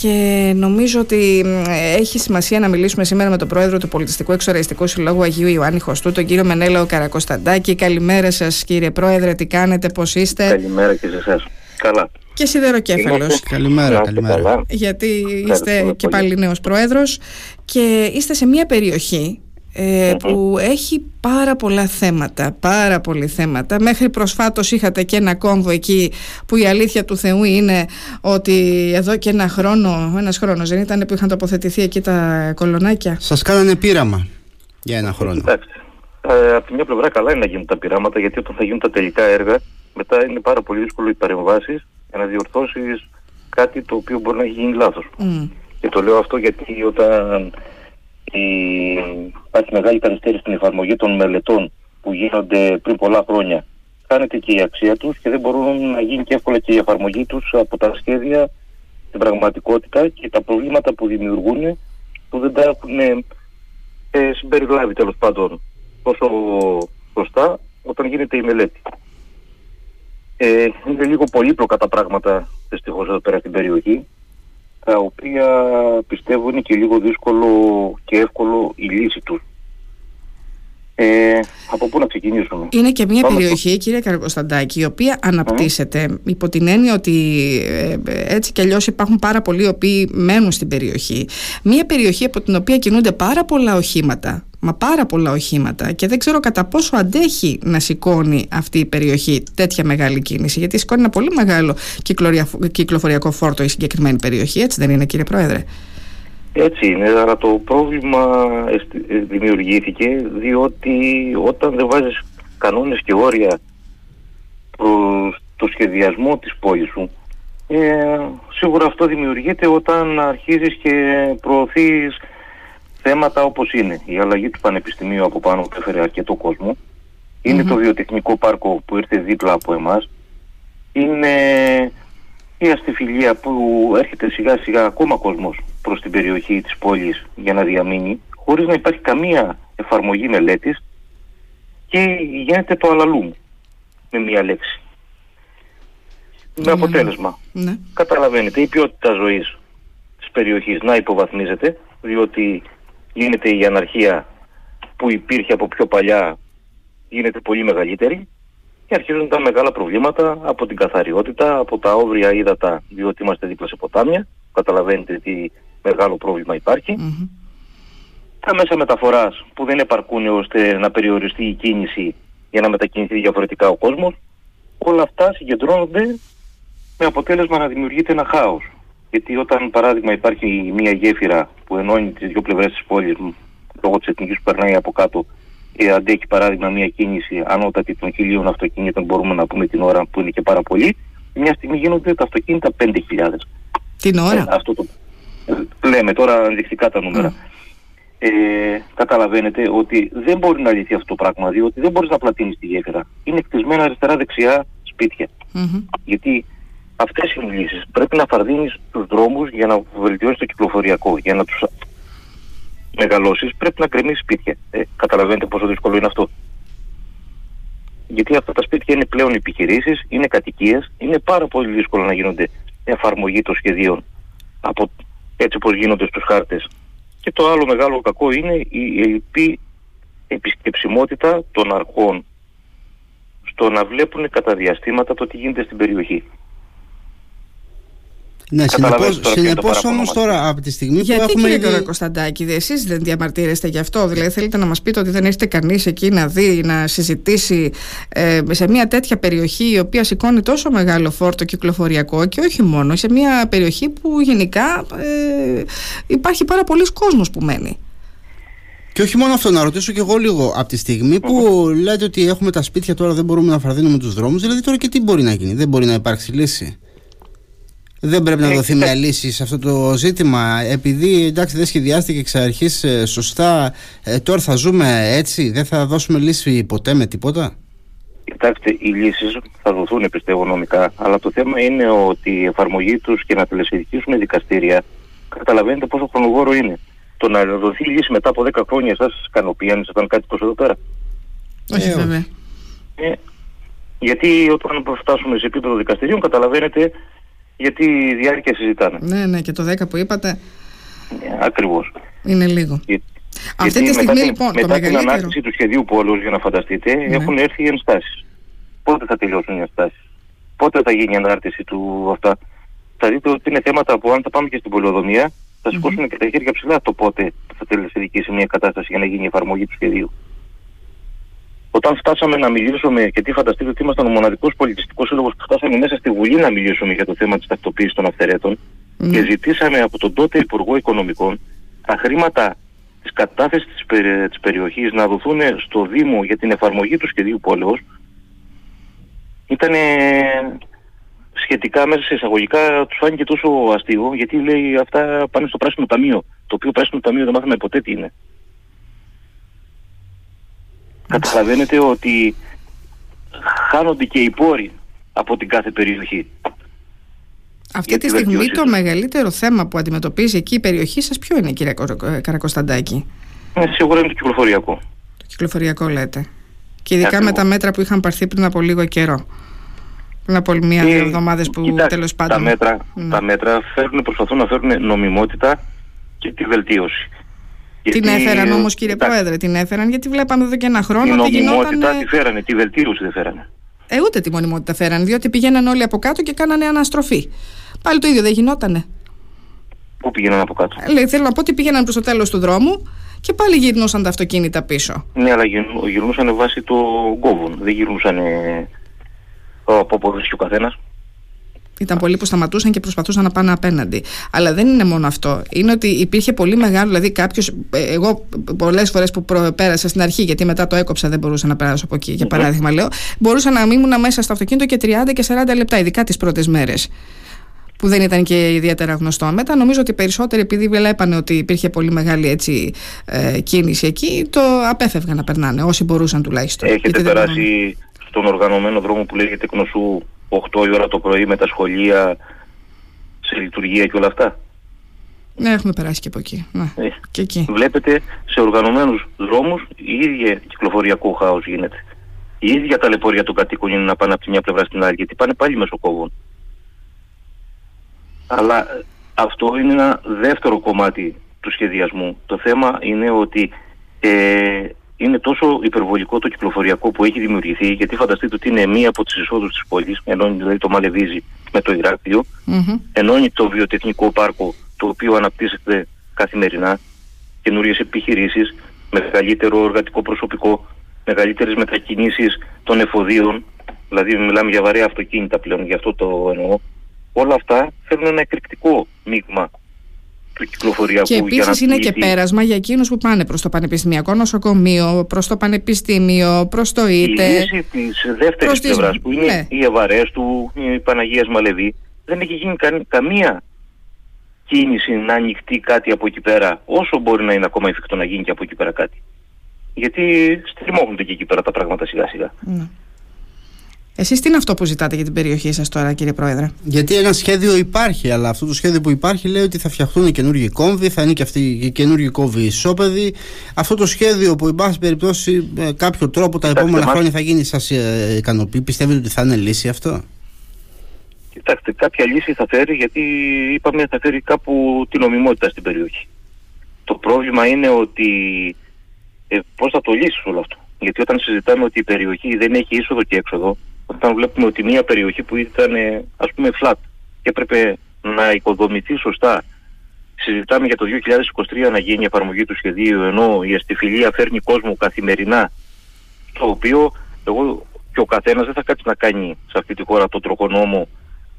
και νομίζω ότι έχει σημασία να μιλήσουμε σήμερα με τον πρόεδρο του Πολιτιστικού Εξοραϊστικού Συλλόγου Αγίου Ιωάννη Χωστού, τον κύριο Μενέλαο Καρακοσταντάκη. Καλημέρα σας, κύριε Πρόεδρε, τι κάνετε, πώς είστε; Καλημέρα και σε εσάς. Καλά. Και σιδεροκέφαλος. Καλημέρα, καλημέρα. Γιατί είστε και πάλι νέος πρόεδρος και είστε σε μια περιοχή ε, που έχει πάρα πολλά θέματα, πάρα πολλά θέματα. Μέχρι προσφάτως είχατε και ένα κόμβο εκεί που η αλήθεια του Θεού είναι ότι εδώ και ένα χρόνο, ένας χρόνος δεν ήταν που είχαν τοποθετηθεί εκεί τα κολονάκια. Σας κάνανε πείραμα για ένα χρόνο. Κοιτάξτε, ε, από τη μια πλευρά καλά είναι να γίνουν τα πειράματα γιατί όταν θα γίνουν τα τελικά έργα μετά είναι πάρα πολύ δύσκολο οι παρεμβάσεις για να διορθώσεις κάτι το οποίο μπορεί να έχει γίνει λάθος. Και το λέω αυτό γιατί όταν υπάρχει μεγάλη καθυστέρηση στην εφαρμογή των μελετών που γίνονται πριν πολλά χρόνια. Χάνεται και η αξία τους και δεν μπορούν να γίνει και εύκολα και η εφαρμογή τους από τα σχέδια στην πραγματικότητα και τα προβλήματα που δημιουργούν που δεν τα έχουν ε, συμπεριλάβει τέλος πάντων τόσο σωστά όταν γίνεται η μελέτη. Ε, είναι λίγο πολύπλοκα τα πράγματα δυστυχώς εδώ πέρα στην περιοχή τα οποία πιστεύω είναι και λίγο δύσκολο και εύκολο η λύση τους. Ε, από πού να ξεκινήσουμε; Είναι και μια περιοχή, στο... κύριε Καρποσταντάκη, η οποία αναπτύσσεται mm. υπό την έννοια ότι ε, έτσι κι αλλιώς υπάρχουν πάρα πολλοί οι οποίοι μένουν στην περιοχή. Μια περιοχή από την οποία κινούνται πάρα πολλά οχήματα μα πάρα πολλά οχήματα και δεν ξέρω κατά πόσο αντέχει να σηκώνει αυτή η περιοχή τέτοια μεγάλη κίνηση γιατί σηκώνει ένα πολύ μεγάλο κυκλοφοριακό φόρτο η συγκεκριμένη περιοχή έτσι δεν είναι κύριε Πρόεδρε; Έτσι είναι, αλλά το πρόβλημα ε, δημιουργήθηκε διότι όταν δεν βάζεις κανόνες και όρια προς το σχεδιασμό της πόλης σου ε, σίγουρα αυτό δημιουργείται όταν αρχίζεις και προωθείς θέματα όπως είναι η αλλαγή του Πανεπιστημίου από πάνω που έφερε αρκετό είναι το βιοτεχνικό πάρκο που ήρθε δίπλα από εμάς είναι η αστιφιλία που έρχεται σιγά σιγά ακόμα κόσμος προς την περιοχή της πόλης για να διαμείνει χωρίς να υπάρχει καμία εφαρμογή μελέτης και γίνεται το αλαλούμ με μία λέξη. Με αποτέλεσμα. Ναι. Καταλαβαίνετε η ποιότητα ζωής της περιοχής να υποβαθμίζεται διότι γίνεται η αναρχία που υπήρχε από πιο παλιά γίνεται πολύ μεγαλύτερη και αρχίζουν τα μεγάλα προβλήματα από την καθαριότητα, από τα όβρια ύδατα, διότι είμαστε δίπλα σε ποτάμια. Καταλαβαίνετε τι μεγάλο πρόβλημα Τα μέσα μεταφοράς που δεν επαρκούν ώστε να περιοριστεί η κίνηση για να μετακινηθεί διαφορετικά ο κόσμος. Όλα αυτά συγκεντρώνονται με αποτέλεσμα να δημιουργείται ένα χάος. Γιατί όταν παράδειγμα υπάρχει μια γέφυρα που ενώνει τις δύο πλευρές της πόλης λόγω της εθνικής που περνάει από κάτω και αντέχει παράδειγμα μια κίνηση ανώτατη των χιλίων αυτοκινήτων μπορούμε να πούμε την ώρα που είναι και πάρα πολύ μια στιγμή γίνονται τα αυτοκίνητα 5.000. Την ώρα; Ε, αυτό το λέμε τώρα ενδεικτικά τα νούμερα. Ε, καταλαβαίνετε ότι δεν μπορεί να λυθεί αυτό το πράγμα διότι δεν μπορείς να πλατείνεις τη γέφυρα. Είναι κτισμένα αριστερά-δεξιά σπίτια. Γιατί Αυτές είναι οι λύσεις. Πρέπει να φαρδίνει τους δρόμους για να βελτιώσεις το κυκλοφοριακό. Για να τους μεγαλώσεις, πρέπει να κρεμίσει σπίτια. Ε, καταλαβαίνετε πόσο δύσκολο είναι αυτό. Γιατί αυτά τα σπίτια είναι πλέον επιχειρήσεις, είναι κατοικίες, είναι πάρα πολύ δύσκολο να γίνονται εφαρμογή των σχεδίων από έτσι όπως γίνονται στους χάρτες. Και το άλλο μεγάλο κακό είναι η ελληπή επισκεψιμότητα των αρχών στο να βλέπουν κατά διαστήματα το τι γίνεται στην περιοχή. Ναι, συνεπώ όμως τώρα από τη στιγμή Γιατί, που έχουμε. Γιατί κύριε Κωνσταντάκη, εσείς δεν διαμαρτύρεστε γι' αυτό; Δηλαδή θέλετε να μας πείτε ότι δεν έχετε κανείς εκεί να δει, να συζητήσει ε, σε μια τέτοια περιοχή η οποία σηκώνει τόσο μεγάλο φόρτο κυκλοφοριακό και όχι μόνο, σε μια περιοχή που γενικά ε, υπάρχει πάρα πολλοί κόσμος που μένει. Και όχι μόνο αυτό, να ρωτήσω και εγώ λίγο. Από τη στιγμή που λέτε ότι έχουμε τα σπίτια τώρα, δεν μπορούμε να φαρδίνουμε τους δρόμους, δηλαδή τώρα και τι μπορεί να γίνει, δεν μπορεί να υπάρξει λύση; Δεν πρέπει να δοθεί μια λύση σε αυτό το ζήτημα επειδή εντάξει δεν σχεδιάστηκε εξ αρχής ε, σωστά ε, τώρα θα ζούμε έτσι δεν θα δώσουμε λύση ποτέ με τίποτα; Κοιτάξτε, οι λύσεις θα δοθούν πιστεύω νομικά, αλλά το θέμα είναι ότι η εφαρμογή τους και να τελεσυδικήσουν δικαστήρια, καταλαβαίνετε πόσο χρονοβόρο είναι. Το να δοθεί λύση μετά από 10 χρόνια σας ικανοποιεί αν ήσασταν κάτι τόσο εδώ πέρα; Όχι βέβαια. Ε, γιατί όταν φτάσουμε σε επίπεδο δικαστηρίων καταλαβαίνετε γιατί διάρκεια συζητάμε. Ναι, ναι, και το 10 που είπατε. Ναι, ακριβώς. Είναι λίγο. Αυτή τη στιγμή λοιπόν μετά το μεγαλύτερο... την ανάπτυξη του σχεδίου πόλου, για να φανταστείτε, ναι. έχουν έρθει οι ενστάσεις. Πότε θα τελειώσουν οι ενστάσεις; Πότε θα γίνει η ανάρτηση του αυτά; Θα δείτε ότι είναι θέματα που αν θα πάμε και στην πολυοδομία θα σηκώσουν mm-hmm. και τα χέρια ψηλά το πότε θα τελειώσει μια κατάσταση για να γίνει η εφαρμογή του σχεδίου. Όταν φτάσαμε να μιλήσουμε, γιατί φανταστείτε ότι ήμασταν ο μοναδικός πολιτιστικός σύλλογος που φτάσαμε μέσα στη Βουλή να μιλήσουμε για το θέμα της τακτοποίησης των αυθαιρέτων mm. και ζητήσαμε από τον τότε Υπουργό Οικονομικών τα χρήματα της κατάθεσης της περι, περιοχής να δοθούν στο Δήμο για την εφαρμογή του σχεδίου πόλεως, ήταν σχετικά μέσα σε εισαγωγικά τους φάνηκε τόσο αστείο γιατί λέει αυτά πάνε στο πράσινο ταμείο. Το οποίο πράσινο ταμείο δεν μάθαμε ποτέ τι είναι. Καταλαβαίνετε ότι χάνονται και οι πόροι από την κάθε περιοχή. Αυτή τη στιγμή το μεγαλύτερο θέμα που αντιμετωπίζει εκεί η περιοχή σας ποιο είναι κύριε Καρακοσταντάκη; Ε, σίγουρα είναι το κυκλοφοριακό. Το κυκλοφοριακό λέτε. Και ειδικά με τα μέτρα που είχαν πάρθει πριν από λίγο καιρό. Πριν από μία-δύο εβδομάδες που τέλος τέλο πάντων. Τα μέτρα, ναι. τα μέτρα φέρνουν, προσπαθούν να φέρουν νομιμότητα και τη βελτίωση. Γιατί... Την έφεραν όμως, κύριε Πρόεδρε, την έφεραν γιατί βλέπαμε εδώ και ένα χρόνο την ότι γινόταν. Την νομιμότητα τη φέρανε, τη βελτίωση δεν φέρανε. Ε, ούτε τη μονιμότητα φέρανε, διότι πηγαίναν όλοι από κάτω και κάνανε αναστροφή. Πάλι το ίδιο δεν γινότανε. Πού πήγαιναν από κάτω; Ε, λέει, θέλω να πω ότι πήγαιναν προς το τέλος του δρόμου και πάλι γυρνούσαν τα αυτοκίνητα πίσω. Ναι, αλλά γυρνούσαν βάσει το κόβων. Δεν γυρνούσαν από όπου βρίσκει ο καθένας. Ήταν πολλοί που σταματούσαν και προσπαθούσαν να πάνε απέναντι. Αλλά δεν είναι μόνο αυτό. Είναι ότι υπήρχε πολύ μεγάλο, δηλαδή κάποιος. Ε, εγώ πολλές φορές που πέρασα στην αρχή, γιατί μετά το έκοψα, δεν μπορούσα να περάσω από εκεί, για παράδειγμα, λέω, μπορούσα να μείνουν μέσα στο αυτοκίνητο και 30 και 40 λεπτά, ειδικά τις πρώτες μέρες που δεν ήταν και ιδιαίτερα γνωστό. Μετά νομίζω ότι περισσότεροι επειδή βλέπανε ότι υπήρχε πολύ μεγάλη έτσι, ε, κίνηση εκεί, το απέφευγαν να περνάνε, όσοι μπορούσαν τουλάχιστον. Έχετε περάσει στον οργανωμένο δρόμο που λέγεται Κνωσού 8 η ώρα το πρωί με τα σχολεία σε λειτουργία και όλα αυτά. Ναι, έχουμε περάσει και από εκεί. Ναι. Ε, και εκεί. Βλέπετε σε οργανωμένους δρόμους η ίδια κυκλοφοριακό χάος γίνεται. Η ίδια ταλαιπωρία των κατοίκων είναι να πάνε από τη μια πλευρά στην άλλη γιατί πάνε πάλι μέσω κόβων. Αλλά ε, αυτό είναι ένα δεύτερο κομμάτι του σχεδιασμού. Το θέμα είναι ότι ε, είναι τόσο υπερβολικό το κυκλοφοριακό που έχει δημιουργηθεί, γιατί φανταστείτε ότι είναι μία από τις εισόδους της πόλης, ενώνει δηλαδή το Μαλεβίζι με το Ηράκλειο, mm-hmm. ενώνει το βιοτεχνικό πάρκο το οποίο αναπτύσσεται καθημερινά, καινούριες επιχειρήσεις, μεγαλύτερο εργατικό προσωπικό, μεγαλύτερες μετακινήσεις των εφοδίων, δηλαδή μιλάμε για βαρέα αυτοκίνητα πλέον, γι' αυτό το εννοώ. Όλα αυτά φέρνουν ένα εκρηκτικό μείγμα του κυκλοφοριακού. Και επίσης είναι και πέρασμα για εκείνους που πάνε προς το Πανεπιστημιακό Νοσοκομείο, προς το Πανεπιστήμιο, προς το ΙΤΕ. Η λύση της δεύτερης πλευράς που είναι ναι. οι του, η Παναγίας Μαλεβή, δεν έχει γίνει καμία κίνηση να ανοιχτεί κάτι από εκεί πέρα, όσο μπορεί να είναι ακόμα εφικτό να γίνει και από εκεί πέρα κάτι. Γιατί στριμώχνονται και εκεί πέρα τα πράγματα σιγά σιγά. Ναι. Εσείς τι είναι αυτό που ζητάτε για την περιοχή σας τώρα κύριε Πρόεδρε; Γιατί ένα σχέδιο υπάρχει αλλά αυτό το σχέδιο που υπάρχει λέει ότι θα φτιαχτούν καινούργιοι κόμβοι Θα είναι και αυτοί οι καινούργιοι κόμβοι ισόπεδοι. Αυτό το σχέδιο που υπάρχει περιπτώσει με κάποιο τρόπο τα επόμενα χρόνια θα γίνει σας ε, ικανοποιεί. Πιστεύετε ότι θα είναι λύση αυτό; Κοιτάξτε κάποια λύση θα φέρει γιατί είπαμε θα φέρει κάπου την νομιμότητα στην περιοχή. Το πρόβλημα είναι ότι ε, πώς θα το λύσεις όλο αυτό; Γιατί όταν συζητάμε ότι η περιοχή δεν έχει είσοδο και έξοδο, όταν βλέπουμε ότι μια περιοχή που ήταν ας πούμε flat και έπρεπε να οικοδομηθεί σωστά συζητάμε για το 2023 να γίνει η εφαρμογή του σχεδίου ενώ η αστιφιλία φέρνει κόσμο καθημερινά το οποίο εγώ και ο καθένας δεν θα κάτσει να κάνει σε αυτή τη χώρα το τροχονόμο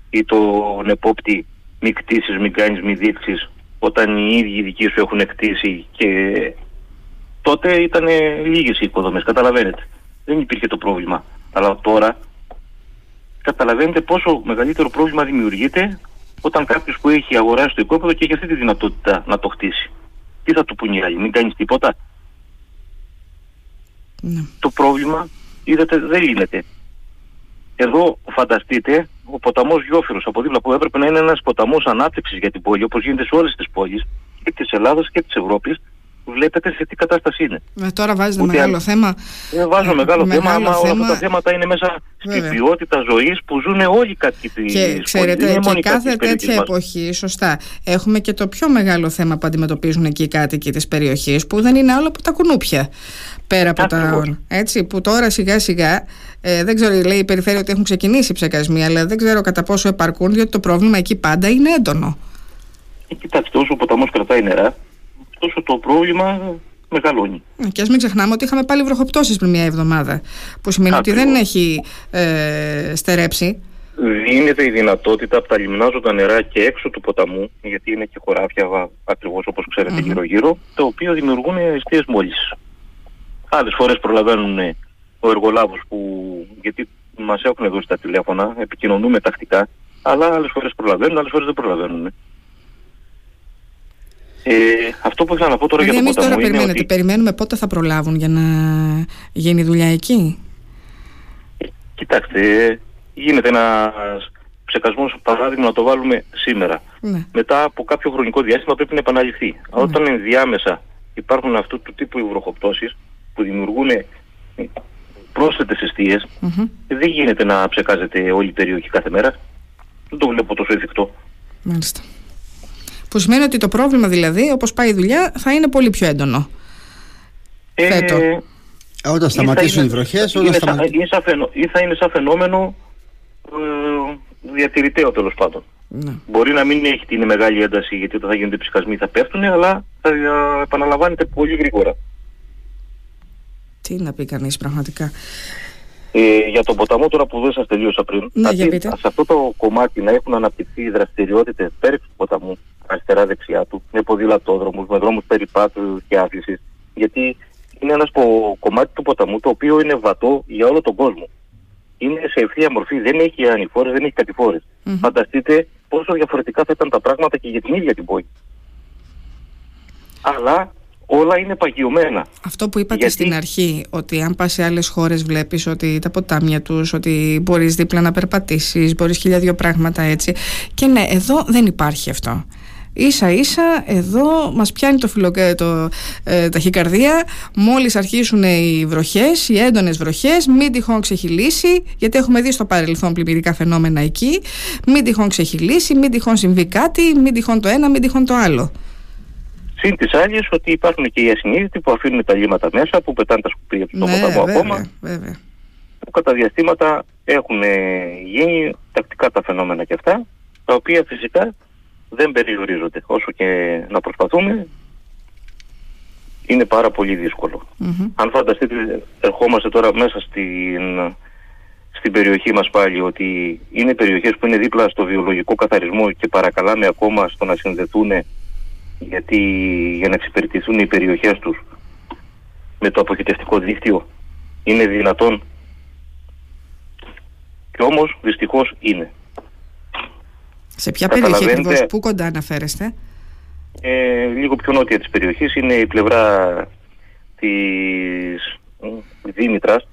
ή τον επόπτη μη κτίσεις, μη κάνεις, μη δείξεις όταν οι ίδιοι δικοί σου έχουν κτίσει και τότε ήταν λίγες οι οικοδομές, καταλαβαίνετε. Δεν υπήρχε το πρόβλημα. Αλλά τώρα καταλαβαίνετε πόσο μεγαλύτερο πρόβλημα δημιουργείται όταν κάποιος που έχει αγοράσει το οικόπεδο και έχει αυτή τη δυνατότητα να το χτίσει. Τι θα του πούν οι άλλοι, μην κάνεις τίποτα; Ναι. Το πρόβλημα, είδατε, δεν λύνεται. Εδώ φανταστείτε ο ποταμός Γιώφυρος από δίπλα που έπρεπε να είναι ένας ποταμός ανάπτυξης για την πόλη, όπως γίνεται σε όλες τις πόλεις και της Ελλάδας και της Ευρώπης, βλέπετε σε τι κατάσταση είναι. Ε, τώρα βάζετε μεγάλο θέμα. Δεν βάζω μεγάλο, θέμα, αλλά όλα αυτά τα θέματα είναι μέσα Βέβαια. στην ποιότητα ζωής που ζουν όλοι οι κάτοικοι της Και ξέρετε, και κάθε τέτοια εποχή, σωστά, έχουμε και το πιο μεγάλο θέμα που αντιμετωπίζουν εκεί οι κάτοικοι της περιοχής, που δεν είναι άλλο από τα κουνούπια. Πέρα από τα όλα. Έτσι, που τώρα σιγά σιγά, ε, δεν ξέρω, λέει η περιφέρεια ότι έχουν ξεκινήσει οι ψεκασμοί, αλλά δεν ξέρω κατά πόσο επαρκούν, διότι το πρόβλημα εκεί πάντα είναι έντονο. Ε, κοιτάξτε, όσο ο ποταμός κρατάει νερά, τόσο το πρόβλημα μεγαλώνει. Ε, και ας μην ξεχνάμε ότι είχαμε πάλι βροχοπτώσεις πριν μια εβδομάδα. Που σημαίνει ότι δεν έχει ε, στερέψει. Δίνεται η δυνατότητα από τα λιμνάζοντα νερά και έξω του ποταμού, γιατί είναι και χωράφια ακριβώς όπως ξέρετε γύρω-γύρω, τα οποία δημιουργούν αιστείες μόλις. Άλλες φορές προλαβαίνουν ο εργολάβος που, γιατί μας έχουν δώσει τα τηλέφωνα, επικοινωνούμε τακτικά, αλλά άλλες φορές προλαβαίνουν, άλλες φορές δεν προλαβαίνουν. Ε, αυτό που ήθελα να πω τώρα για το εμείς ποταμό τώρα περιμένετε, ότι... περιμένουμε πότε θα προλάβουν για να γίνει δουλειά εκεί; Κοιτάξτε, γίνεται ένας ψεκασμός παράδειγμα να το βάλουμε σήμερα. Ναι. Μετά από κάποιο χρονικό διάστημα πρέπει να επαναληφθεί. Ναι. Όταν ενδιάμεσα υπάρχουν αυτού του τύπου υβροχοπτώσεις που δημιουργούν πρόσθετες αιστείες, mm-hmm. δεν γίνεται να ψεκάζεται όλη η περιοχή κάθε μέρα. Δεν το βλέπω τόσο εφικτό. Μάλιστα. Που σημαίνει ότι το πρόβλημα δηλαδή, όπως πάει η δουλειά, θα είναι πολύ πιο έντονο. Ε, Φέτο. Ε, όταν σταματήσουν οι βροχές, όλα σταμα... ή θα είναι σαν φαινόμενο ε, διατηρητέο τέλος πάντων. Ναι. Μπορεί να μην έχει την μεγάλη ένταση γιατί όταν θα γίνονται ψυχασμοί θα πέφτουν, αλλά θα επαναλαμβάνεται πολύ γρήγορα. Τι να πει κανείς πραγματικά. Ε, για τον ποταμό τώρα που δεν σας τελείωσα πριν, ναι, σε αυτό το κομμάτι να έχουν αναπτυχθεί οι δραστηριότητες πέρα του ποταμού, αριστερά-δεξιά του, με ποδηλατόδρομους, με δρόμους περιπάτου και άθλησης, γιατί είναι ένας κομμάτι του ποταμού το οποίο είναι βατό για όλο τον κόσμο. Είναι σε ευθεία μορφή, δεν έχει ανηφόρες, δεν έχει κατηφόρες. Mm-hmm. Φανταστείτε πόσο διαφορετικά θα ήταν τα πράγματα και για την ίδια την πόλη. Αλλά όλα είναι παγιωμένα. Αυτό που είπατε στην αρχή, ότι αν πας σε άλλες χώρες βλέπεις ότι τα ποτάμια τους, ότι μπορείς δίπλα να περπατήσεις, μπορείς χίλια δυο πράγματα έτσι. Και ναι, εδώ δεν υπάρχει αυτό. Ίσα ίσα εδώ μας πιάνει το, φιλο, το ε, ταχυκαρδία μόλις αρχίσουν οι βροχές, οι έντονες βροχές μην τυχόν ξεχυλήσει γιατί έχουμε δει στο παρελθόν πλημμυρικά φαινόμενα εκεί μην τυχόν ξεχυλήσει, μην τυχόν συμβεί κάτι μην τυχόν το ένα, μην τυχόν το άλλο Συν τι άλλε ότι υπάρχουν και οι ασυνείδητοι που αφήνουν τα λίμματα μέσα, που πετάνε τα σκουπίδια του στον ναι, ποταμό ακόμα. Βέβαια. Που κατά διαστήματα έχουν γίνει τακτικά τα φαινόμενα και αυτά, τα οποία φυσικά δεν περιορίζονται. Όσο και να προσπαθούμε, είναι πάρα πολύ Αν φανταστείτε, ερχόμαστε τώρα μέσα στην, στην περιοχή μας πάλι, ότι είναι περιοχές που είναι δίπλα στο βιολογικό καθαρισμό και παρακαλάμε ακόμα στο να συνδεθούν γιατί για να εξυπηρετηθούν οι περιοχές τους με το αποχετευτικό δίκτυο είναι δυνατόν και όμως δυστυχώς είναι. Σε ποια περιοχή ακριβώς, πού κοντά αναφέρεστε; Ε, λίγο πιο νότια της περιοχής είναι η πλευρά της Δήμητρας,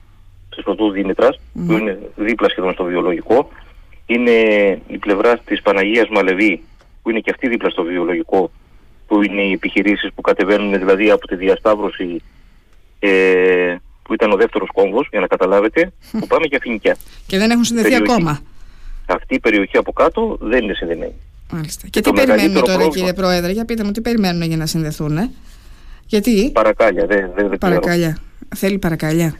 της πρωτού Δήμητρας, που είναι δίπλα σχεδόν στο βιολογικό. Είναι η πλευρά της Παναγίας Μαλεβή, που είναι και αυτή δίπλα στο βιολογικό, που είναι οι επιχειρήσεις που κατεβαίνουν δηλαδή από τη διασταύρωση ε, που ήταν ο δεύτερος κόμβος, για να καταλάβετε, που πάμε για φοινικιά. Και δεν έχουν συνδεθεί ακόμα. Αυτή η περιοχή από κάτω δεν είναι συνδεμένη. Μάλιστα. Και, τι περιμένουν τώρα πρόβλημα... κύριε Πρόεδρε, για πείτε μου τι περιμένουν για να συνδεθούν. Ε; Γιατί; Παρακάλια, δεν δε, δε Παρακάλια. Θέλει παρακάλια.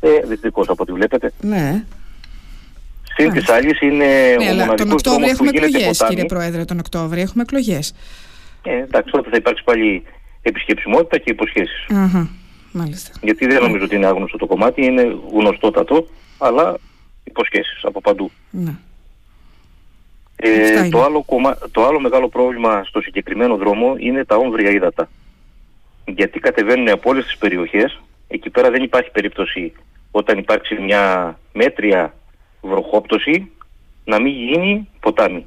Ε, δυστυχώς από ό,τι βλέπετε. Ναι. Συν της άλλης είναι ναι, ο αλλά τον Οκτώβριο έχουμε εκλογές, κύριε Πρόεδρε. Τον Οκτώβριο έχουμε εκλογές. Ε, εντάξει, τότε θα υπάρξει πάλι επισκεψιμότητα και υποσχέσεις. Μάλιστα. Γιατί δεν νομίζω ότι είναι άγνωστο το κομμάτι, είναι γνωστότατο, αλλά υποσχέσεις από παντού. Ναι. Ε, το, άλλο κομμα... το άλλο μεγάλο πρόβλημα στο συγκεκριμένο δρόμο είναι τα όμβρια ύδατα. Γιατί κατεβαίνουν από όλες τις περιοχές, εκεί πέρα δεν υπάρχει περίπτωση όταν υπάρξει μια μέτρια βροχόπτωση να μην γίνει ποτάμι.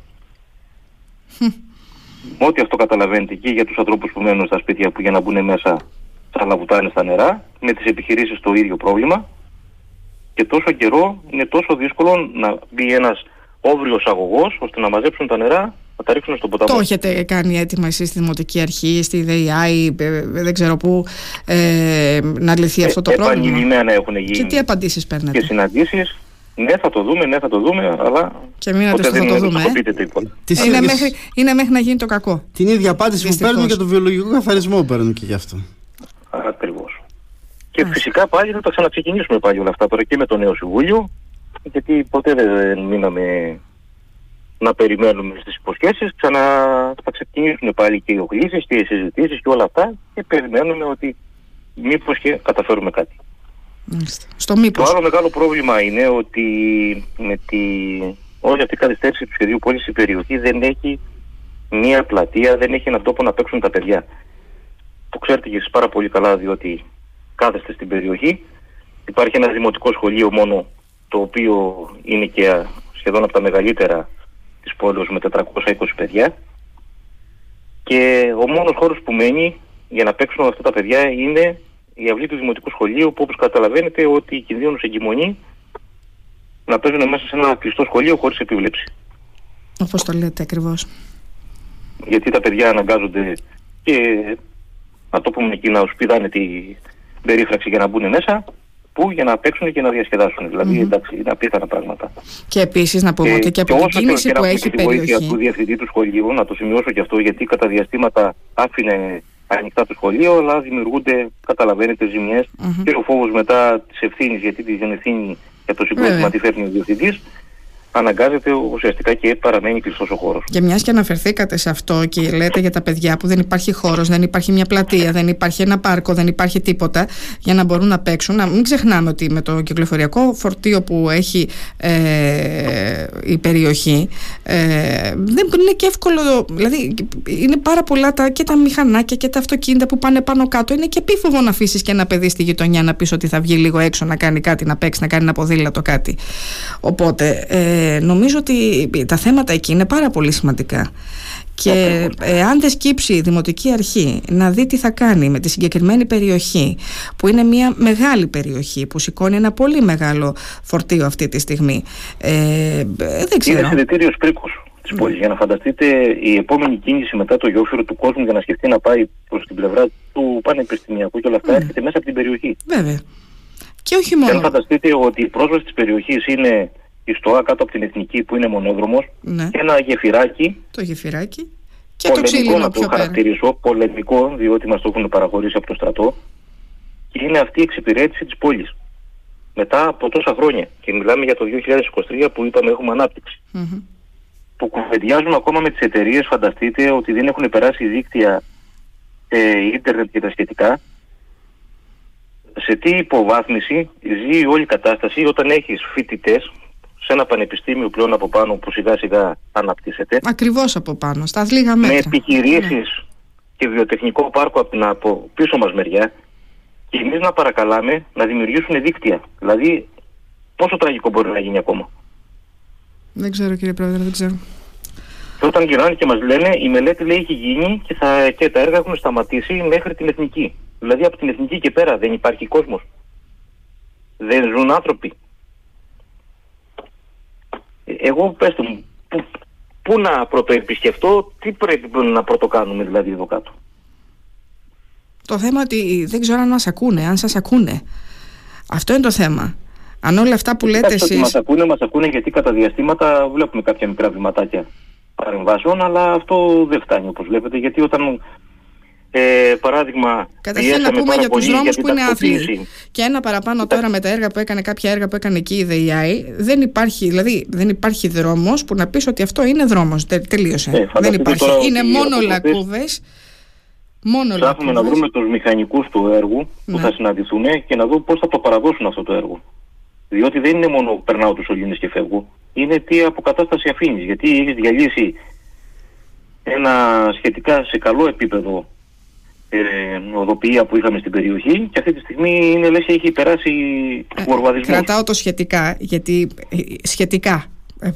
Ό,τι αυτό καταλαβαίνετε και για τους ανθρώπους που μένουν στα σπίτια που για να μπουν μέσα θα λαβουτάνε στα νερά, με τις επιχειρήσεις το ίδιο πρόβλημα και τόσο καιρό είναι τόσο δύσκολο να μπει ένας όβριος αγωγός ώστε να μαζέψουν τα νερά να τα ρίξουν στον ποταμό. Το έχετε κάνει έτοιμα εσείς στη Δημοτική Αρχή, στη ΔΕΙΑΗ, δεν ξέρω πού, ε, να λυθεί αυτό το πρόβλημα; Επανειλημμένα έχουν γίνει. Και τι απαντήσεις παίρνετε; Και συναντήσεις. Ναι, θα το δούμε, ναι, θα το δούμε, αλλά. Και μείνατε στο θα το δούμε. Ε; Τίποτα. Ε, είναι, μέχρι, είναι μέχρι να γίνει το κακό. Την ίδια απάντηση που παίρνουν για το βιολογικό καθαρισμό παίρνουν και γι' αυτό. Ακριβώς. Και φυσικά πάλι θα τα ξαναξεκινήσουμε πάλι όλα αυτά τώρα και με το νέο συμβούλιο, γιατί ποτέ δεν μείναμε να περιμένουμε στις υποσχέσεις, ξανά θα ξεκινήσουν πάλι και οι οχλήσεις και οι συζητήσεις και όλα αυτά και περιμένουμε ότι μήπως και καταφέρουμε κάτι. Στο μήπως. Το άλλο μεγάλο πρόβλημα είναι ότι με τη... όλη αυτή η καθυστέρηση του σχεδίου πόλης η περιοχή δεν έχει μία πλατεία, δεν έχει έναν τόπο να παίξουν τα παιδιά. Το ξέρετε και εσείς πάρα πολύ καλά διότι κάθεστε στην περιοχή. Υπάρχει ένα δημοτικό σχολείο μόνο το οποίο είναι και σχεδόν από τα μεγαλύτερα της πόλης με 420 παιδιά και ο μόνος χώρος που μένει για να παίξουν αυτά τα παιδιά είναι η αυλή του Δημοτικού Σχολείου που όπως καταλαβαίνετε ότι κινδύνουν σε εγκυμονή να παίζουν μέσα σε ένα κλειστό σχολείο χωρίς επίβλεψη. Όπως το λέτε ακριβώς. Γιατί τα παιδιά αναγκάζονται και να το πούμε εκεί να σπιδάνε την περίφραξη για να μπουν μέσα που για να παίξουν και να διασκεδάσουν. Δηλαδή, mm-hmm. εντάξει, είναι απίθανα πράγματα. Και επίσης να πούμε ότι και από την κίνηση που έχει η περιοχή. βοήθεια του διευθυντή του σχολείου, να το σημειώσω και αυτό, γιατί κατά διαστήματα άφηνε ανοιχτά το σχολείο, αλλά δημιουργούνται, καταλαβαίνετε, ζημιές mm-hmm. και ο φόβος μετά της ευθύνης, γιατί την ευθύνη για το συγκρότημα τη φέρνει ο διευθυντής, αναγκάζεται ουσιαστικά και παραμένει κλειστός ο χώρος. Και μιας και αναφερθήκατε σε αυτό και λέτε για τα παιδιά που δεν υπάρχει χώρος, δεν υπάρχει μια πλατεία, δεν υπάρχει ένα πάρκο, δεν υπάρχει τίποτα για να μπορούν να παίξουν. Να μην ξεχνάμε ότι με το κυκλοφοριακό φορτίο που έχει ε, η περιοχή ε, δεν είναι και εύκολο. Δηλαδή είναι πάρα πολλά τα, και τα μηχανάκια και τα αυτοκίνητα που πάνε πάνω κάτω. Είναι και επίφοβο να αφήσεις και ένα παιδί στη γειτονιά να πεις ότι θα βγει λίγο έξω να κάνει κάτι, να παίξει, να κάνει ένα ποδήλατο κάτι. Οπότε. Ε, νομίζω ότι τα θέματα εκεί είναι πάρα πολύ σημαντικά. Και αν δεν σκύψει η Δημοτική Αρχή να δει τι θα κάνει με τη συγκεκριμένη περιοχή, που είναι μια μεγάλη περιοχή, που σηκώνει ένα πολύ μεγάλο φορτίο αυτή τη στιγμή. Ε, δεν ξέρω. Είναι συνδετήριο πρίκος της πόλης. Για να φανταστείτε, η επόμενη κίνηση μετά το γιόφυρο του κόσμου για να σκεφτεί να πάει προς την πλευρά του πανεπιστημιακού και όλα αυτά, έρχεται μέσα από την περιοχή. Βέβαια. Και όχι μόνο. Και αν φανταστείτε ότι η πρόσβαση της περιοχής είναι η ΣΤΟΑ κάτω από την Εθνική που είναι μονόδρομος ναι. και ένα γεφυράκι. Το γεφυράκι. Και το ξύλινο να το χαρακτηρίσω, πολεμικό, διότι μας το έχουν παραχωρήσει από το στρατό. Και είναι αυτή η εξυπηρέτηση της πόλης. Μετά από τόσα χρόνια. Και μιλάμε για το 2023 που είπαμε έχουμε ανάπτυξη. Mm-hmm. Που κουβεντιάζουν ακόμα με τις εταιρείες, φανταστείτε ότι δεν έχουν περάσει δίκτυα ε, ίντερνετ και τα σχετικά. Σε τι υποβάθμιση ζει όλη η κατάσταση όταν έχεις φοιτητές σε ένα πανεπιστήμιο πλέον από πάνω που σιγά σιγά αναπτύσσεται. Ακριβώς από πάνω, στα λίγα μέτρα. Με επιχειρήσεις ναι. και βιοτεχνικό πάρκο από την από πίσω μας μεριά και εμείς να παρακαλάμε να δημιουργήσουν δίκτυα. Δηλαδή πόσο τραγικό μπορεί να γίνει ακόμα. Δεν ξέρω κύριε Πρόεδρε, δεν ξέρω. Και όταν γυρνάνε και μας λένε η μελέτη λέει έχει γίνει και, θα, και τα έργα έχουν σταματήσει μέχρι την εθνική. Δηλαδή από την εθνική και πέρα δεν υπάρχει κόσμος. Δεν ζουν άνθρωποι εγώ πες μου, πού, πού να πρωτοεπισκεφτώ, τι πρέπει να πρωτοκάνουμε δηλαδή εδώ κάτω. Το θέμα ότι δεν ξέρω αν μας ακούνε, αν σας ακούνε. Αυτό είναι το θέμα. Αν όλα αυτά που λέτε εσείς... Μας ακούνε, μας ακούνε γιατί κατά διαστήματα βλέπουμε κάποια μικρά βηματάκια παρεμβάσεων, αλλά αυτό δεν φτάνει όπως βλέπετε, γιατί όταν ε, παράδειγμα, Καταρχήν να πούμε για τους δρόμους που είναι άθλοι. Και ένα παραπάνω τώρα με τα έργα που έκανε, κάποια έργα που έκανε εκεί η ΔΕΙΑΗ, δεν υπάρχει, δηλαδή, δεν υπάρχει δρόμος που να πεις ότι αυτό είναι δρόμος. Τελείωσε. Ε, δεν υπάρχει. Είναι μόνο λακκούβες. Μόνο Ψάχνουμε να βρούμε τους μηχανικούς του έργου που ναι. θα συναντηθούν και να δούμε πώς θα το παραδώσουν αυτό το έργο. Διότι δεν είναι μόνο περνάω τους σωλήνες και φεύγω. Είναι τι αποκατάσταση αφήνεις. Γιατί έχεις διαλύσει ένα σχετικά σε καλό επίπεδο ε, οδοποιία που είχαμε στην περιοχή και αυτή τη στιγμή είναι λες έχει περάσει ε, ο Κρατάω το σχετικά γιατί ε, σχετικά Ε,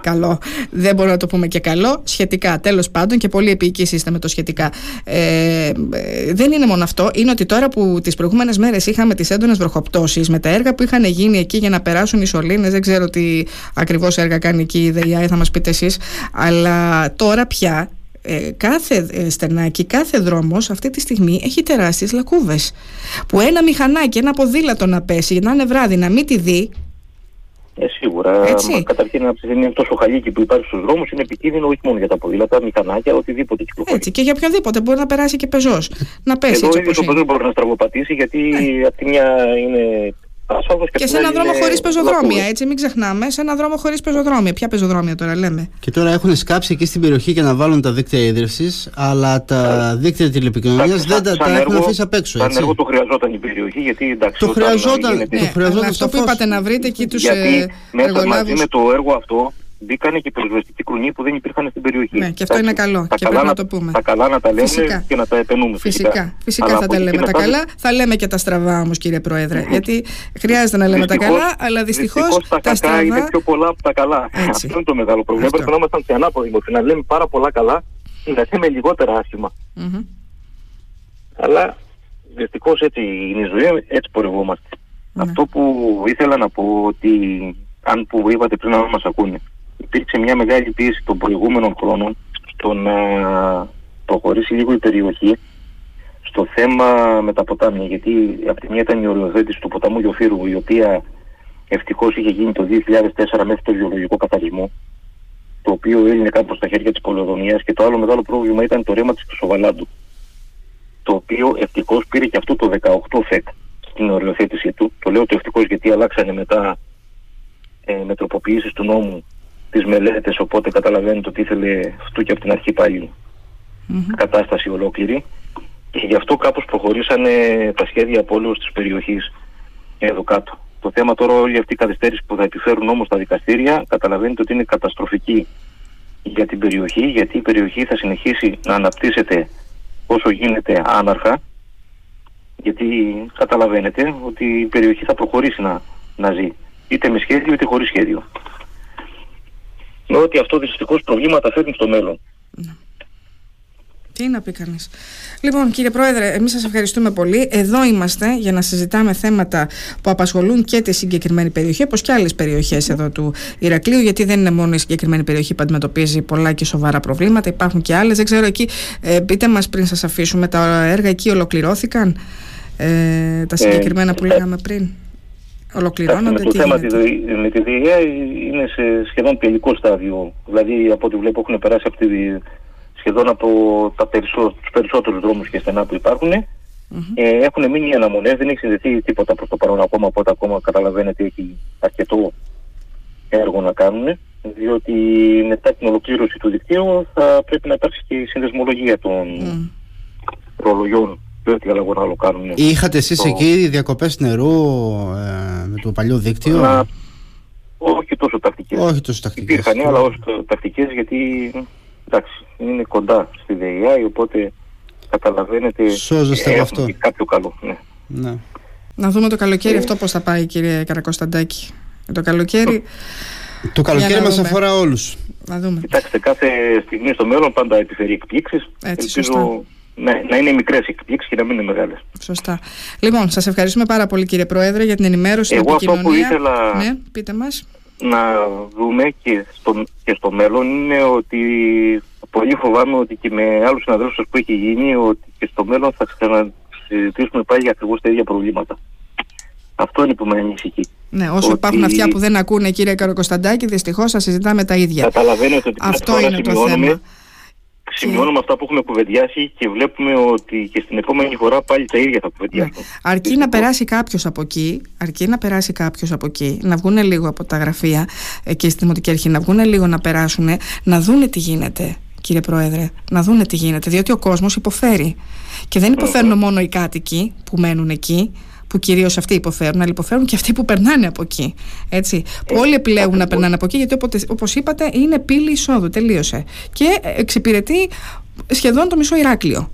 καλό. Δεν μπορούμε να το πούμε και καλό. Σχετικά, τέλος πάντων, και πολύ επίοικοι είστε με το σχετικά. Ε, δεν είναι μόνο αυτό. Είναι ότι τώρα που τις προηγούμενες μέρες είχαμε τις έντονες βροχοπτώσεις με τα έργα που είχαν γίνει εκεί για να περάσουν οι σωλήνες, δεν ξέρω τι ακριβώς έργα κάνει εκεί η ΔΕΙΑ, θα μας πείτε εσείς. Αλλά τώρα πια ε, κάθε ε, στενάκι, κάθε δρόμος αυτή τη στιγμή έχει τεράστιες λακκούβες που ένα μηχανάκι, ένα ποδήλατο να πέσει για να είναι βράδυ να μην τη δει ε, σίγουρα. Έτσι. Καταρχήν, από τη στιγμή τόσο χαλίκι που υπάρχει στους δρόμους, είναι επικίνδυνο όχι μόνο για τα ποδήλατα, μηχανάκια, οτιδήποτε κυκλοφορεί. Έτσι, και για οποιονδήποτε μπορεί να περάσει και πεζός. Να πέσει Εδώ έτσι ίδιο όπως το είναι. πεζό μπορεί να στραβοπατήσει, γιατί από τη μια είναι ασφάλτο και, Και απ' σε την ένα άλλη δρόμο είναι χωρίς πεζοδρόμια, λακκούβες. έτσι, μην ξεχνάμε. Σε ένα δρόμο χωρίς πεζοδρόμια. Ποια πεζοδρόμια τώρα λέμε. Και τώρα έχουν σκάψει εκεί στην περιοχή για να βάλουν τα δίκτυα ίδρυυση, αλλά τα δίκτυα τηλεπικοινωνίας Εντάξει, δεν τα, σαν τα έχουν έργο- αφήσει απ' έξω. Σαν Έτσι. έργο το χρειαζόταν η περιοχή, γιατί εντάξει. Το όταν χρειαζόταν, γίνεται- το Ναι, χρειαζόταν αλλά αυτό που σαφώς. είπατε να βρείτε εκεί τους γιατί μέσα μαζί εργολάβου. με το έργο αυτό μπήκανε και πυροσβεστικοί κουνοί που δεν υπήρχαν στην περιοχή. Ναι, και αυτό είναι καλό Τα και καλά πρέπει να να το πούμε. Τα καλά να τα λέμε Φυσικά. και να τα επενούμε. Φυσικά, φυσικά Αλλά θα από τα εκεί λέμε και τα μετά καλά. Θα λέμε και τα στραβά όμως, κύριε Πρόεδρε. Γιατί χρειάζεται να λέμε τα Δυστυχώς- καλά, αλλά δυστυχώς δυστυχώς τα τα κακά είναι στραβά. πιο πολλά από τα καλά. Έτσι. Αυτό είναι το μεγάλο πρόβλημα. Αυτό. Πρέπει να ήμασταν σε ανάποδη μορφή. Να λέμε πάρα πολλά καλά και να λέμε λιγότερα άσχημα. Μμμ. Αλλά δυστυχώς έτσι είναι η ζωή, έτσι πορευόμαστε. Ναι. Αυτό που ήθελα να πω ότι αν που είπατε πριν να μας ακούνε, υπήρξε μια μεγάλη πίεση των προηγούμενων χρόνων στο να προχωρήσει λίγο η περιοχή στο θέμα με τα ποτάμια. Γιατί από τη μια ήταν η οριοθέτηση του ποταμού Γιοφύρου, η οποία ευτυχώς είχε γίνει το 2004 μέχρι το γεωλογικό καθαρισμό, το οποίο έλυνε κάπου στα χέρια της Πολεοδομία. Και το άλλο μεγάλο πρόβλημα ήταν το ρέμα της Χρυσοβαλάντου το οποίο ευτυχώς πήρε και αυτό το 18 ΦΕΚ στην οριοθέτησή του. Το λέω το ευτυχώς γιατί αλλάξανε μετά ε, με τροποποιήσεις του νόμου τις μελέτες, οπότε καταλαβαίνετε ότι ήθελε αυτού και από την αρχή πάλι Μμμ. κατάσταση ολόκληρη. Και γι' αυτό κάπως προχωρήσανε τα σχέδια απόλυως της περιοχής εδώ κάτω. Το θέμα τώρα όλη αυτή η καθυστέρηση που θα επιφέρουν όμως τα δικαστήρια καταλαβαίνετε ότι είναι καταστροφική για την περιοχή γιατί η περιοχή θα συνεχίσει να αναπτύσσεται όσο γίνεται άναρχα γιατί καταλαβαίνετε ότι η περιοχή θα προχωρήσει να, να ζει είτε με σχέδιο είτε χωρίς σχέδιο. Με ότι αυτό δυστυχώς προβλήματα φέρνει στο μέλλον. Τι να πει κανείς. Λοιπόν, κύριε Πρόεδρε, εμείς σας ευχαριστούμε πολύ. Εδώ είμαστε για να συζητάμε θέματα που απασχολούν και τη συγκεκριμένη περιοχή, όπως και άλλες περιοχές εδώ του Ηρακλείου, γιατί δεν είναι μόνο η συγκεκριμένη περιοχή που αντιμετωπίζει πολλά και σοβαρά προβλήματα. Υπάρχουν και άλλες. Δεν ξέρω εκεί, ε, πείτε μας πριν σας αφήσουμε, τα έργα εκεί ολοκληρώθηκαν. Ε, τα συγκεκριμένα που ε, λέγαμε πριν. Ολοκληρώνονται, Εντάξει, με τι το θέμα γίνεται. τη- με τη ΔΕΙΑ είναι σε σχεδόν τελικό στάδιο. Δηλαδή από ό,τι βλέπω έχουν περάσει από τη, σχεδόν από τα περισσό, τους περισσότερους δρόμους και στενά που υπάρχουν. Μμμ. Ε, έχουν μείνει αναμονές, δεν έχει συνδεθεί τίποτα προς το παρόν ακόμα, οπότε ακόμα καταλαβαίνετε έχει αρκετό έργο να κάνουν. Διότι μετά την ολοκλήρωση του δικτύου θα πρέπει να υπάρξει και η συνδεσμολογία των Μμ. προλογιών και ό,τι άλλο να άλλο κάνουν. Είχατε εσείς Το- εκεί διακοπές νερού ε, με το παλιό δίκτυο; Να- όχι τόσο τακτικές. Όχι τόσο τακτικές. Υπήρχαν, αλλά όχι τακτικές γιατί εντάξει, είναι κοντά στη ΔΕΙΑ, οπότε καταλαβαίνετε. Σώζεστε από έχουν αυτό. και κάποιο καλό. Ναι. Ναι. Να δούμε το καλοκαίρι Ε. αυτό πώς θα πάει, κύριε Καρακοσταντάκη. Το καλοκαίρι, Το καλοκαίρι να μας δούμε. αφορά όλους. να δούμε. Κοιτάξτε, κάθε στιγμή στο μέλλον πάντα επιφέρει εκπλήξεις. Έτσι, σωστά. Να, να είναι μικρές εκπλήξεις και να μην είναι μεγάλες. Σωστά. Λοιπόν, σας ευχαριστούμε πάρα πολύ, κύριε Πρόεδρε, για την ενημέρωση, την Εγώ αυτό που επικοινωνία. ήθελα- Ναι, πείτε μας. Να δούμε και στο, και στο μέλλον είναι ότι πολύ φοβάμαι ότι και με άλλους συναδέλφους που έχει γίνει ότι και στο μέλλον θα ξανασυζητήσουμε πάλι για ακριβώς τα ίδια προβλήματα. Αυτό είναι που με ανησυχεί. Ναι, όσο ότι- υπάρχουν αυτιά που δεν ακούνε, κύριε Καροκοσταντάκη, δυστυχώς θα συζητάμε τα ίδια. Καταλαβαίνετε ότι Αυτό κάθε φορά είναι το σημειώνουμε, θέμα. Σημειώνουμε αυτά που έχουμε κουβεντιάσει και βλέπουμε ότι και στην επόμενη φορά πάλι τα ίδια θα Ναι. κουβεντιάσουμε. Αρκεί να περάσει κάποιος από εκεί, αρκεί να περάσει κάποιος από εκεί, να βγουν λίγο από τα γραφεία ε, και στη Δημοτική Αρχή, να βγουν λίγο να περάσουν, να δούνε τι γίνεται, κύριε Πρόεδρε. Να δούνε τι γίνεται, διότι ο κόσμος υποφέρει. Και δεν υποφέρουν μόνο οι κάτοικοι που μένουν εκεί, που κυρίως αυτοί υποφέρουν, αλλά υποφέρουν και αυτοί που περνάνε από εκεί. Έτσι. Που όλοι επιλέγουν να ακριβώς. περνάνε από εκεί, γιατί όπως είπατε, είναι πύλη εισόδου. Τελείωσε. Και ε, εξυπηρετεί σχεδόν το μισό Ηράκλειο.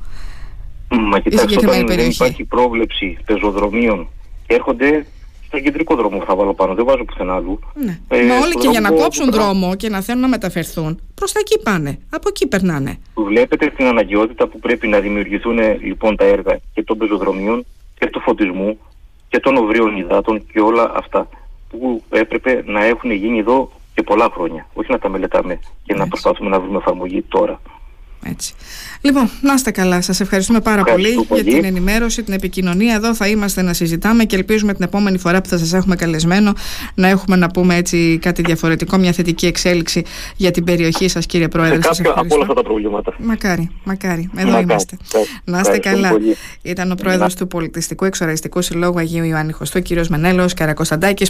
Μα κοιτάξτε, συγκεκριμένη όταν δεν περιοχή. υπάρχει πρόβλεψη πεζοδρομίων και έρχονται στον κεντρικό δρόμο θα βάλω πάνω, δεν βάζω πουθενά αλλού. Ναι. Ε, Μα όλοι και για να κόψουν δρόμο και να θέλουν να μεταφερθούν, προς τα εκεί πάνε. Από εκεί περνάνε. Βλέπετε την αναγκαιότητα που πρέπει να δημιουργηθούν λοιπόν τα έργα και των πεζοδρομίων και του φωτισμού και των οβρίων υδάτων και όλα αυτά που έπρεπε να έχουν γίνει εδώ και πολλά χρόνια. Όχι να τα μελετάμε και να προσπαθούμε να βρούμε εφαρμογή τώρα. Έτσι. Λοιπόν, να είστε καλά. Σας ευχαριστούμε πάρα πολύ, για την ενημέρωση, την επικοινωνία. Εδώ θα είμαστε να συζητάμε και ελπίζουμε την επόμενη φορά που θα σας έχουμε καλεσμένο να έχουμε να πούμε έτσι κάτι διαφορετικό, μια θετική εξέλιξη για την περιοχή σας, κύριε Πρόεδρε. Σε κάποια από όλα αυτά τα προβλήματα. Μακάρι, μακάρι. Εδώ μακάρι. είμαστε. Να είστε καλά. Πολύ. Ήταν ο Πρόεδρος του Πολιτιστικού Εξοραϊστικού Συλλόγου Αγίου Ιωάννη Χωστού, κύριος Μενέλος Καρακοσταντάκης.